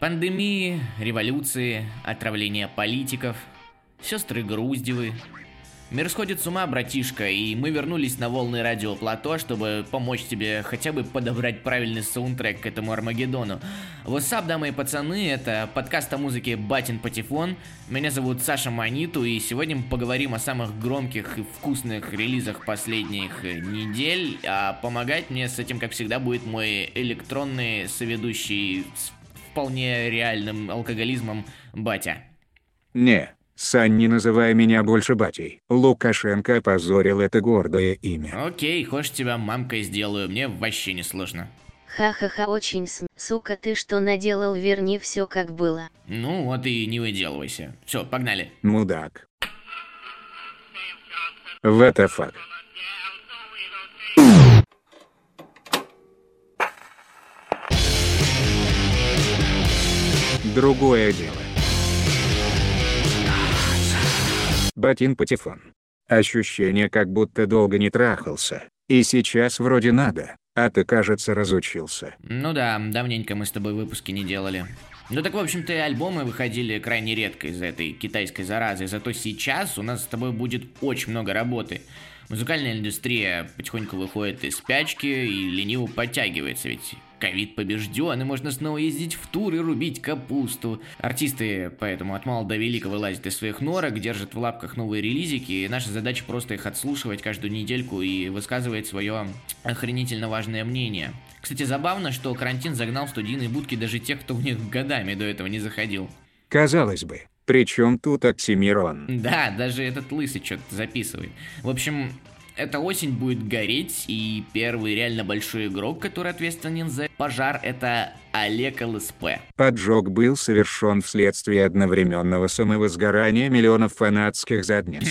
Пандемии, революции, отравление политиков, сестры Груздевы. Мир сходит с ума, братишка, и мы вернулись на волны радио Плато, чтобы помочь тебе хотя бы подобрать правильный саундтрек к этому Армагеддону. Вассап, дамы и пацаны, это подкаст о музыке Батин Патефон. Меня зовут Саша Маниту, и сегодня мы поговорим о самых громких и вкусных релизах последних недель. А помогать мне с этим, как всегда, будет мой электронный соведущий с вполне реальным алкоголизмом батя. Не, Сань, не называй меня больше батей. Лукашенко опозорил это гордое имя. Окей, хочешь тебя мамкой сделаю, мне вообще не сложно. Ха-ха-ха, очень см... Сука, ты что наделал, верни все как было. Ну вот и не выделывайся. Все, погнали. Мудак. What the fuck? Другое дело. Батин Патефон. Ощущение, как будто долго не трахался. И сейчас вроде надо, а ты, кажется, разучился. Ну да, давненько мы с тобой выпуски не делали. Ну так, в общем-то, альбомы выходили крайне редко из-за этой китайской заразы. Зато сейчас у нас с тобой будет очень много работы. Музыкальная индустрия потихоньку выходит из спячки и лениво подтягивается, ведь ковид побежден, и можно снова ездить в тур и рубить капусту. Артисты поэтому от мала до велика вылазят из своих норок, держат в лапках новые релизики, и наша задача просто их отслушивать каждую недельку и высказывать свое охренительно важное мнение. Кстати, забавно, что карантин загнал в студийные будки даже тех, кто в них годами до этого не заходил. Казалось бы, причем тут Оксимирон? Да, даже этот лысый что-то записывает. В общем, эта осень будет гореть, и первый реально большой игрок, который ответственен за пожар, это Олег ЛСП. Поджог был совершен вследствие одновременного самовозгорания миллионов фанатских задниц.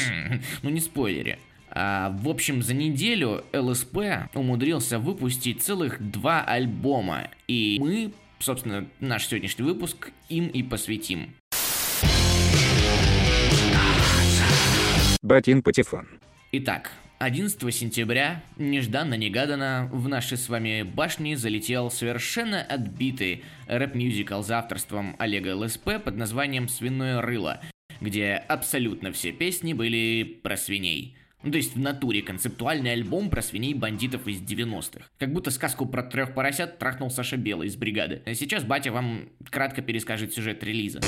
ну не спойлери. А, в общем, за неделю ЛСП умудрился выпустить целых два альбома, и мы, собственно, наш сегодняшний выпуск им и посвятим. Батин Патефон. Итак, 11 сентября, нежданно-негаданно, в наши с вами башни залетел совершенно отбитый рэп-мюзикл за авторством Олега ЛСП под названием «Свиное рыло», где абсолютно все песни были про свиней. То есть в натуре концептуальный альбом про свиней-бандитов из 90-х. Как будто сказку про трех поросят трахнул Саша Белый из бригады. А сейчас батя вам кратко перескажет сюжет релиза.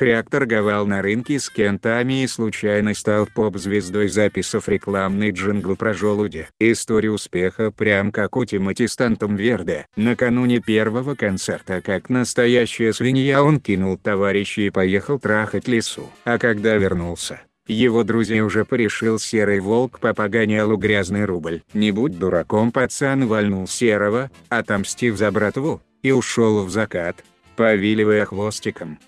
Хряк торговал на рынке с кентами и случайно стал поп-звездой, записав рекламный джингл про желуди. История успеха прям как у Тимати Стантом Верде. Накануне первого концерта как настоящая свинья он кинул товарища и поехал трахать лесу. А когда вернулся, его друзья уже порешил серый волк попоганял грязный рубль. Не будь дураком пацан вальнул серого, отомстив за братву, и ушел в закат, повиливая хвостиком.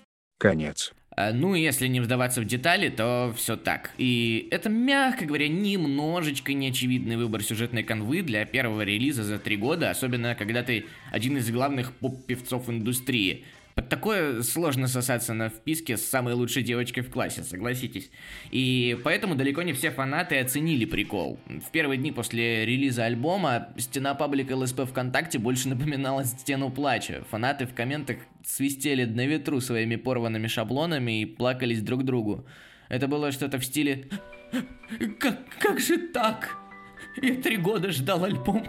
Конец. А, ну, если не вдаваться в детали, то все так. И это, мягко говоря, немножечко неочевидный выбор сюжетной канвы для первого релиза за три года, особенно когда ты один из главных поп-певцов индустрии. Под такое сложно сосаться на вписке с самой лучшей девочкой в классе, согласитесь. И поэтому далеко не все фанаты оценили прикол. В первые дни после релиза альбома стена паблика ЛСП ВКонтакте больше напоминала стену плача. Фанаты в комментах свистели на ветру своими порванными шаблонами и плакались друг другу. Это было что-то в стиле «Как, как же так? Я три года ждал альбом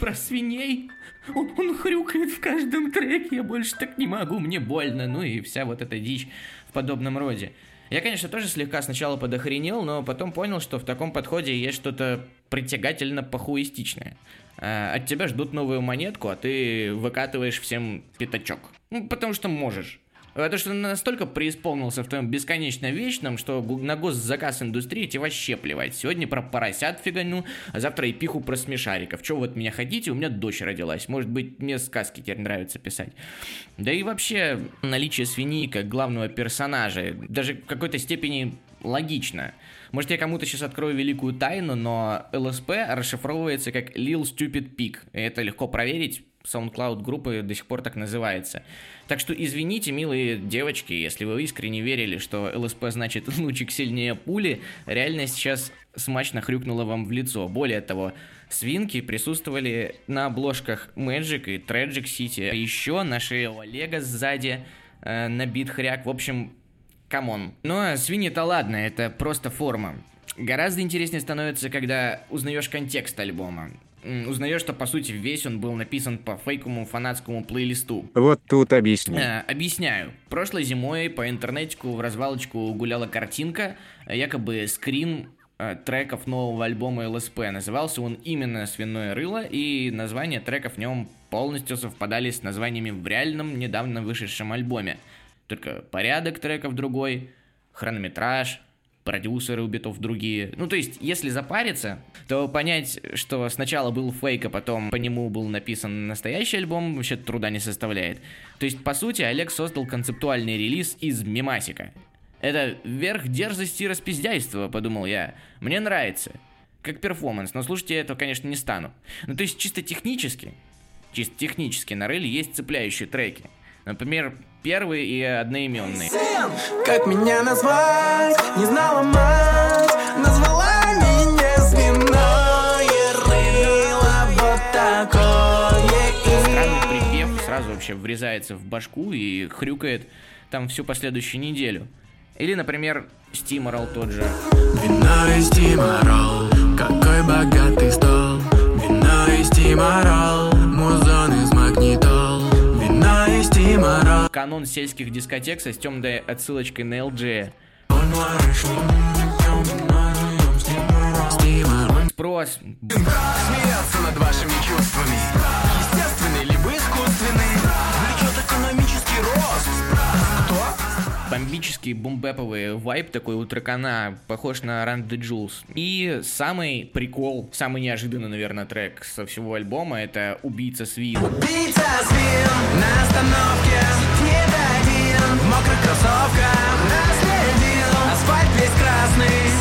про свиней, он, он хрюкает в каждом треке, я больше так не могу, мне больно, ну и вся вот эта дичь в подобном роде. Я, конечно, тоже слегка сначала подохренел, но потом понял, что в таком подходе есть что-то притягательно похуистичное. А, от тебя ждут новую монетку, а ты выкатываешь всем пятачок. Ну, потому что можешь. Это что настолько преисполнился в твоем бесконечно вечном, что на госзаказ индустрии тебе вообще плевать. Сегодня про поросят фиганю, а завтра и пиху про смешариков. Че вы от меня хотите? У меня дочь родилась. Может быть, мне сказки теперь нравится писать. Да и вообще, наличие свиньи как главного персонажа, даже в какой-то степени логично. Может, я кому-то сейчас открою великую тайну, но ЛСП расшифровывается как Lil Stupid Pig. И это легко проверить SoundCloud группы до сих пор так называется. Так что извините, милые девочки, если вы искренне верили, что ЛСП значит лучик сильнее пули, реальность сейчас смачно хрюкнула вам в лицо. Более того, свинки присутствовали на обложках Magic и Tragic City. А еще на шее у Олега сзади э, набит хряк. В общем, come on. Но свиньи-то ладно, это просто форма. Гораздо интереснее становится, когда узнаешь контекст альбома узнаешь, что по сути весь он был написан по фейковому фанатскому плейлисту. Вот тут объясни. Э, объясняю. Прошлой зимой по интернетику в развалочку гуляла картинка, э, якобы скрин э, треков нового альбома ЛСП. Назывался он именно «Свиное рыло», и названия треков в нем полностью совпадали с названиями в реальном, недавно вышедшем альбоме. Только порядок треков другой, хронометраж, продюсеры у битов другие. Ну, то есть, если запариться, то понять, что сначала был фейк, а потом по нему был написан настоящий альбом, вообще труда не составляет. То есть, по сути, Олег создал концептуальный релиз из мемасика. Это верх дерзости и распиздяйства, подумал я. Мне нравится. Как перформанс, но слушать я этого, конечно, не стану. Ну, то есть, чисто технически, чисто технически на реле есть цепляющие треки. Например, первый и одноименный. Как меня назвать? Не знала мать, назвала меня свиное рыло, вот такое. Странный припев сразу вообще врезается в башку и хрюкает там всю последующую неделю. Или, например, Стиморал тот же. Вина и Стиморал, какой богатый стол. Вина и Стиморал, музон из магнитол. Канон сельских дискотек со темной отсылочкой на LG. Спрос. Смеяться над вашими чувствами. Бомбический бомбеповый вайп такой у трекана, похож на Run the Jules. И самый прикол, самый неожиданный, наверное, трек со всего альбома это «Убийца свин». Убийца свин на остановке, не дадим, в мокрых кроссовках, наследил, асфальт весь красный,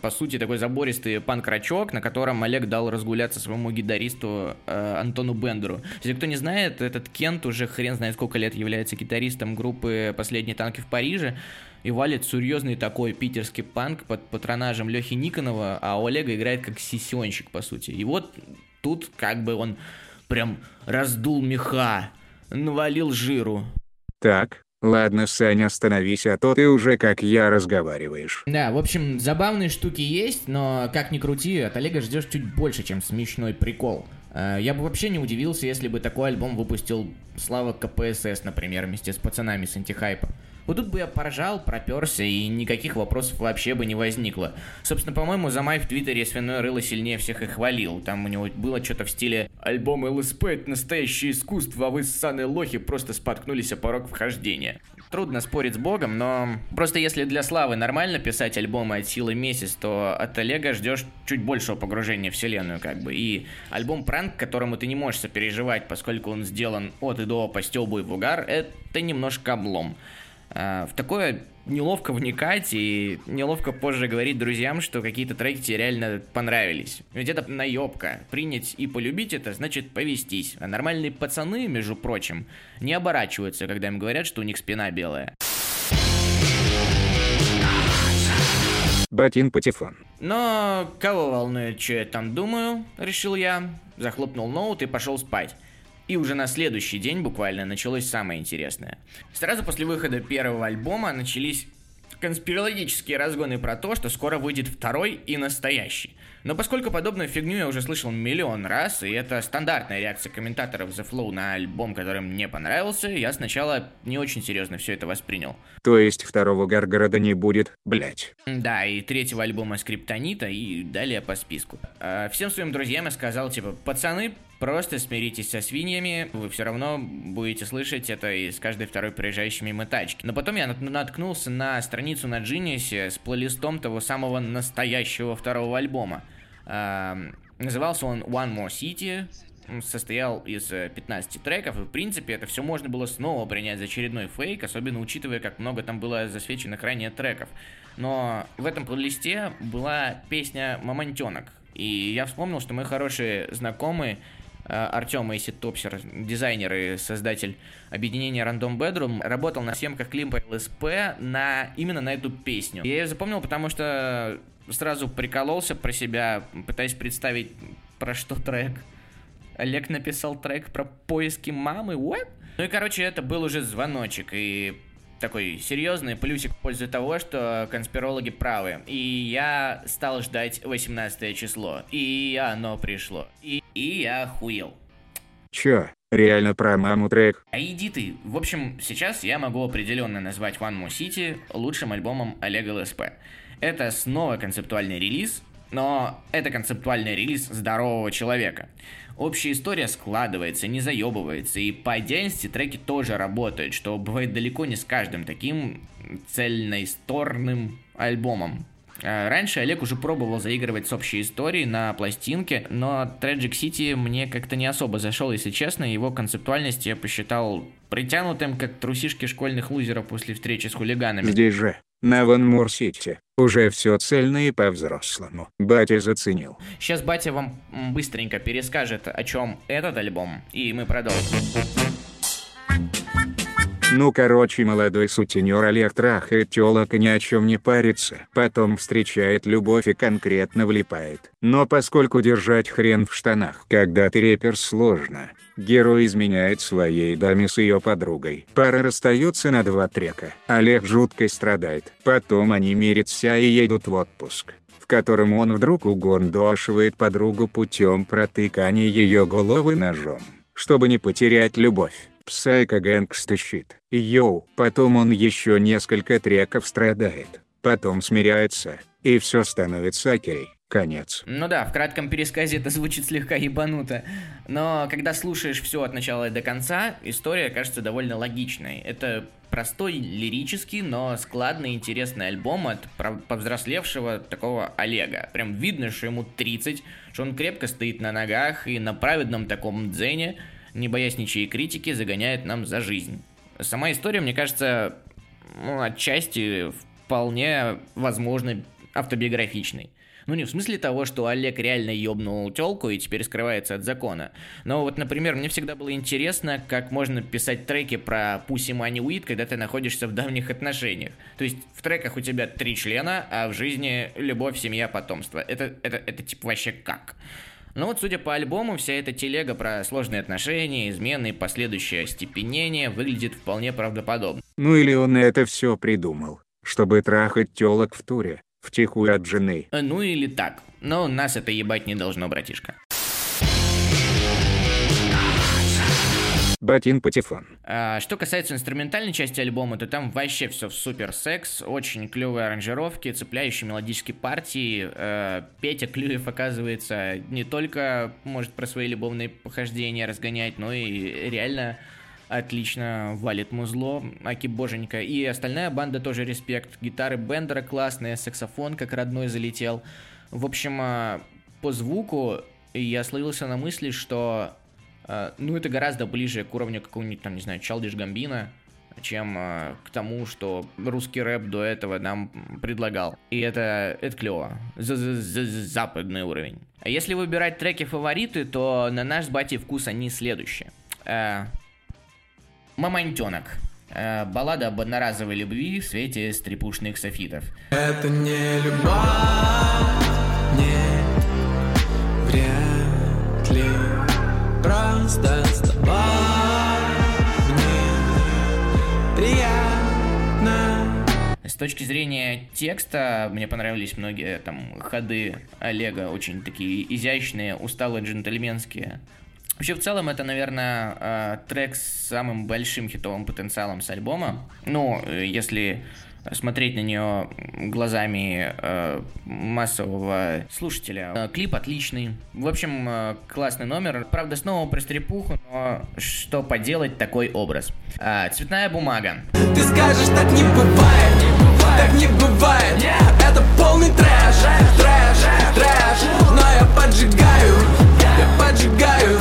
по сути, такой забористый панк-рачок, на котором Олег дал разгуляться своему гитаристу э, Антону Бендеру. Если кто не знает, этот Кент уже хрен знает сколько лет является гитаристом группы «Последние танки в Париже» и валит серьезный такой питерский панк под патронажем Лехи Никонова, а у Олега играет как сессионщик, по сути. И вот тут как бы он прям раздул меха, навалил жиру. Так, Ладно, Саня, остановись, а то ты уже как я разговариваешь. Да, в общем, забавные штуки есть, но как ни крути, от Олега ждешь чуть больше, чем смешной прикол. Э, я бы вообще не удивился, если бы такой альбом выпустил Слава КПСС, например, вместе с пацанами с антихайпа. Вот тут бы я поржал, проперся, и никаких вопросов вообще бы не возникло. Собственно, по-моему, Замай в Твиттере свиное рыло сильнее всех и хвалил. Там у него было что-то в стиле «Альбом ЛСП — это настоящее искусство, а вы, ссаные лохи, просто споткнулись о порог вхождения». Трудно спорить с Богом, но просто если для Славы нормально писать альбомы от силы месяц, то от Олега ждешь чуть большего погружения в вселенную, как бы. И альбом Пранк, которому ты не можешь сопереживать, поскольку он сделан от и до по стёбу и в угар, это немножко облом. А, в такое неловко вникать и неловко позже говорить друзьям, что какие-то треки тебе реально понравились. Ведь это наебка. Принять и полюбить это значит повестись. А нормальные пацаны, между прочим, не оборачиваются, когда им говорят, что у них спина белая. Батин Патефон. Но кого волнует, что я там думаю, решил я. Захлопнул ноут и пошел спать. И уже на следующий день буквально началось самое интересное. Сразу после выхода первого альбома начались конспирологические разгоны про то, что скоро выйдет второй и настоящий. Но поскольку подобную фигню я уже слышал миллион раз, и это стандартная реакция комментаторов The Flow на альбом, который мне понравился, я сначала не очень серьезно все это воспринял. То есть второго Гаргорода не будет, блять. Да, и третьего альбома Скриптонита, и далее по списку. А всем своим друзьям я сказал, типа, пацаны, Просто смиритесь со свиньями, вы все равно будете слышать это из каждой второй проезжающей мимо тачки. Но потом я наткнулся на страницу на Genius с плейлистом того самого настоящего второго альбома. Назывался он One More City, состоял из 15 треков, и в принципе это все можно было снова принять за очередной фейк, особенно учитывая, как много там было засвеченных ранее треков. Но в этом плейлисте была песня «Мамонтенок». И я вспомнил, что мой хороший знакомый э, Артем Эйси Топсер, дизайнер и создатель объединения Random Bedroom, работал на съемках клипа ЛСП на, именно на эту песню. Я ее запомнил, потому что сразу прикололся про себя, пытаясь представить, про что трек. Олег написал трек про поиски мамы, what? Ну и, короче, это был уже звоночек, и такой серьезный плюсик в пользу того, что конспирологи правы. И я стал ждать 18 число. И оно пришло. И, и я охуел. Чё, реально про маму трек? А иди ты. В общем, сейчас я могу определенно назвать One More City лучшим альбомом Олега ЛСП. Это снова концептуальный релиз, но это концептуальный релиз здорового человека. Общая история складывается, не заебывается, и по отдельности треки тоже работают, что бывает далеко не с каждым таким цельноисторным альбомом. А раньше Олег уже пробовал заигрывать с общей историей на пластинке, но Tragic City мне как-то не особо зашел, если честно. Его концептуальность я посчитал притянутым, как трусишки школьных лузеров после встречи с хулиганами. Здесь же, на Ван Мур Сити, уже все цельно и по-взрослому. Батя заценил. Сейчас батя вам быстренько перескажет, о чем этот альбом, и мы продолжим. Ну короче молодой сутенер Олег трахает тёлок и ни о чем не парится. Потом встречает любовь и конкретно влипает. Но поскольку держать хрен в штанах, когда ты репер сложно, герой изменяет своей даме с ее подругой. Пара расстается на два трека. Олег жутко страдает. Потом они мирятся и едут в отпуск в котором он вдруг угондошивает подругу путем протыкания ее головы ножом, чтобы не потерять любовь. Gangsta Shit. Йоу, потом он еще несколько треков страдает, потом смиряется, и все становится окей. Конец. Ну да, в кратком пересказе это звучит слегка ебануто. Но когда слушаешь все от начала до конца, история кажется довольно логичной. Это простой лирический, но складный интересный альбом от повзрослевшего такого Олега. Прям видно, что ему 30, что он крепко стоит на ногах и на праведном таком дзене, не боясь ничьей критики, загоняет нам за жизнь. Сама история, мне кажется, ну, отчасти вполне возможно автобиографичной. Ну не в смысле того, что Олег реально ёбнул телку и теперь скрывается от закона. Но вот, например, мне всегда было интересно, как можно писать треки про Пуси Мани Уит, когда ты находишься в давних отношениях. То есть в треках у тебя три члена, а в жизни любовь, семья, потомство. Это, это, это типа вообще как? Но вот, судя по альбому, вся эта телега про сложные отношения, измены и последующее остепенение выглядит вполне правдоподобно. Ну или он это все придумал, чтобы трахать телок в туре, втихую от жены. Э, ну или так. Но нас это ебать не должно, братишка. Батин Патефон. А, что касается инструментальной части альбома, то там вообще все в супер секс, очень клевые аранжировки, цепляющие мелодические партии. А, Петя Клюев, оказывается, не только может про свои любовные похождения разгонять, но и реально отлично валит музло, аки боженька. И остальная банда тоже респект. Гитары Бендера классные, саксофон как родной залетел. В общем, а, по звуку я словился на мысли, что а, ну, это гораздо ближе к уровню какого-нибудь, там, не знаю, Чалдиш Гамбина, чем э, к тому, что русский рэп до этого нам предлагал. И это, это клево. Западный уровень. А если выбирать треки-фавориты, то на наш с батей вкус они следующие. Э, Мамонтенок. Э, баллада об одноразовой любви в свете стрепушных софитов. Это не любовь, нет, вряд ли просто с тобой мне приятно. С точки зрения текста, мне понравились многие там ходы Олега, очень такие изящные, устало-джентльменские. Вообще, в целом, это, наверное, э, трек с самым большим хитовым потенциалом с альбома. Ну, если смотреть на нее глазами э, массового слушателя. Э, клип отличный. В общем, э, классный номер. Правда, снова про стрепуху, но что поделать, такой образ. Э, цветная бумага. Ты скажешь, так не бывает, не бывает. так не бывает. Yeah. Это полный трэш, трэш, трэш. Но я поджигаю, я поджигаю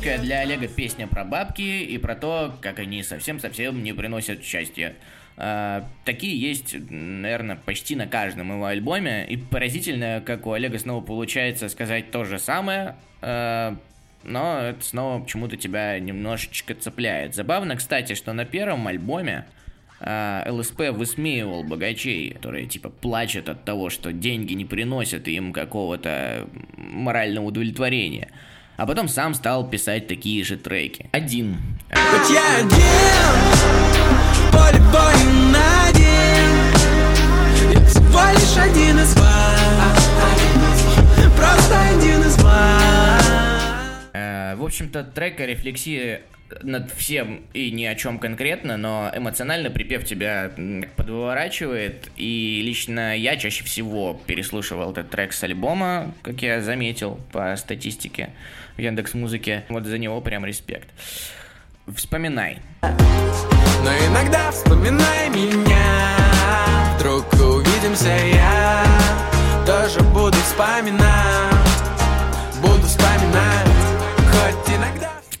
Классическая для Олега песня про бабки и про то, как они совсем-совсем не приносят счастья. А, такие есть, наверное, почти на каждом его альбоме. И поразительно, как у Олега снова получается сказать то же самое, а, но это снова почему-то тебя немножечко цепляет. Забавно, кстати, что на первом альбоме а, ЛСП высмеивал богачей, которые типа плачут от того, что деньги не приносят им какого-то морального удовлетворения. А потом сам стал писать такие же треки. Один. Хоть я один, поле воин один Я всего лишь один из вас Просто один из вас Э, В общем-то, трек о рефлексии над всем и ни о чем конкретно, но эмоционально припев тебя подворачивает, и лично я чаще всего переслушивал этот трек с альбома, как я заметил по статистике в Яндекс Музыке. Вот за него прям респект. Вспоминай. Но иногда вспоминай меня Вдруг увидимся я Тоже буду вспоминать Буду вспоминать Хоть иногда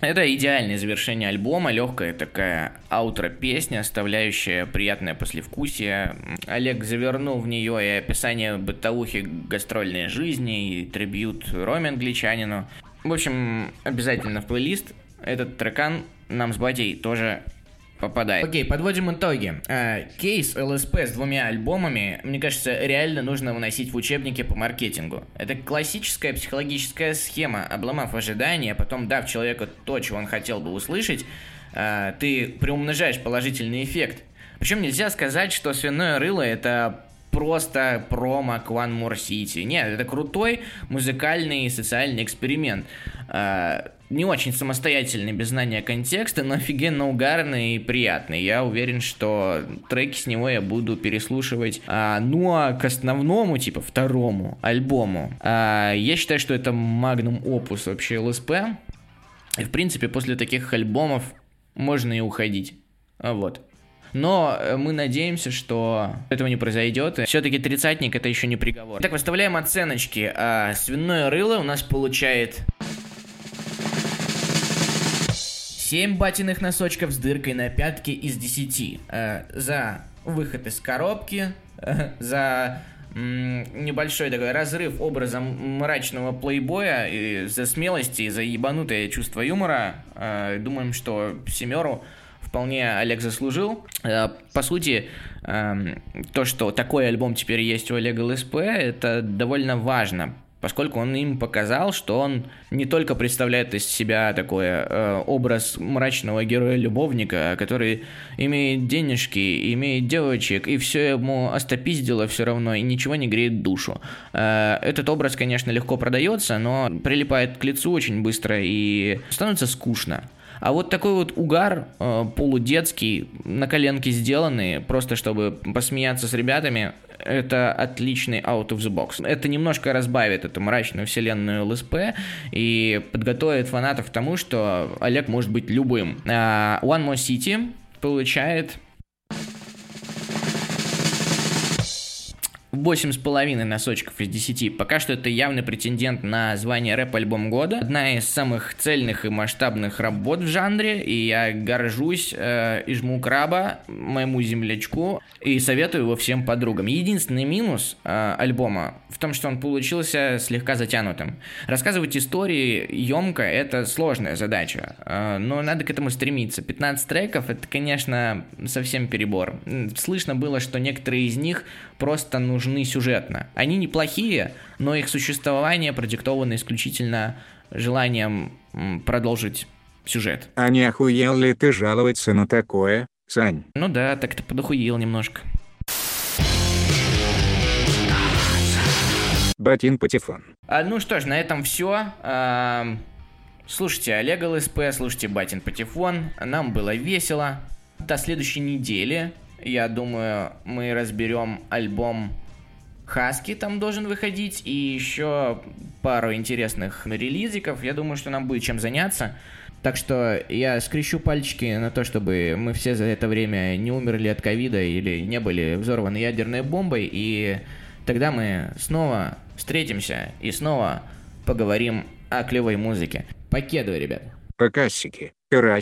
Это идеальное завершение альбома, легкая такая аутро-песня, оставляющая приятное послевкусие. Олег завернул в нее и описание бытовухи гастрольной жизни, и трибют Роме англичанину. В общем, обязательно в плейлист этот трекан нам с батей тоже попадает. Окей, подводим итоги. Э, Кейс ЛСП с двумя альбомами, мне кажется, реально нужно выносить в учебники по маркетингу. Это классическая психологическая схема. Обломав ожидания, потом дав человеку то, чего он хотел бы услышать, э, ты приумножаешь положительный эффект. Причем нельзя сказать, что свиное рыло это просто промо к One More City. Нет, это крутой музыкальный и социальный эксперимент. Э, не очень самостоятельный, без знания контекста, но офигенно угарный и приятный. Я уверен, что треки с него я буду переслушивать. А, ну а к основному, типа второму альбому, а, я считаю, что это магнум опус вообще ЛСП. И в принципе после таких альбомов можно и уходить. Вот. Но э, мы надеемся, что этого не произойдет. Все-таки тридцатник это еще не приговор. Так, выставляем оценочки. А, свиное рыло у нас получает 7 батиных носочков с дыркой на пятке из 10. Э, за выход из коробки, э, за небольшой такой разрыв образом мрачного плейбоя, и за смелость и за ебанутое чувство юмора. Э, думаем, что семеру вполне Олег заслужил. Э, По сути, эм, то, что такой альбом теперь есть у Олега ЛСП, это довольно важно, поскольку он им показал, что он не только представляет из себя такой э, образ мрачного героя-любовника, который имеет денежки, имеет девочек, и все ему остопиздило все равно, и ничего не греет душу. Э, этот образ, конечно, легко продается, но прилипает к лицу очень быстро и становится скучно. А вот такой вот угар э, полудетский, на коленке сделанный, просто чтобы посмеяться с ребятами, это отличный out of the box. Это немножко разбавит эту мрачную вселенную ЛСП и подготовит фанатов к тому, что Олег может быть любым. А One More City получает 8,5 носочков из 10. Пока что это явный претендент на звание рэп-альбом года. Одна из самых цельных и масштабных работ в жанре. И я горжусь э, и жму краба моему землячку. И советую его всем подругам. Единственный минус э, альбома в том, что он получился слегка затянутым. Рассказывать истории емко – это сложная задача. Э, но надо к этому стремиться. 15 треков – это, конечно, совсем перебор. Слышно было, что некоторые из них просто нужны сюжетно. Они неплохие, но их существование продиктовано исключительно желанием продолжить сюжет. А не охуел ли ты жаловаться на такое, Сань? Ну да, так ты подохуел немножко. Батин Патефон. А, ну что ж, на этом все. слушайте Олега ЛСП, слушайте Батин Патефон. Нам было весело. До следующей недели, я думаю, мы разберем альбом Хаски там должен выходить, и еще пару интересных релизиков. Я думаю, что нам будет чем заняться. Так что я скрещу пальчики на то, чтобы мы все за это время не умерли от ковида или не были взорваны ядерной бомбой, и тогда мы снова встретимся и снова поговорим о клевой музыке. Покедывай, ребят. Покасики, карасики.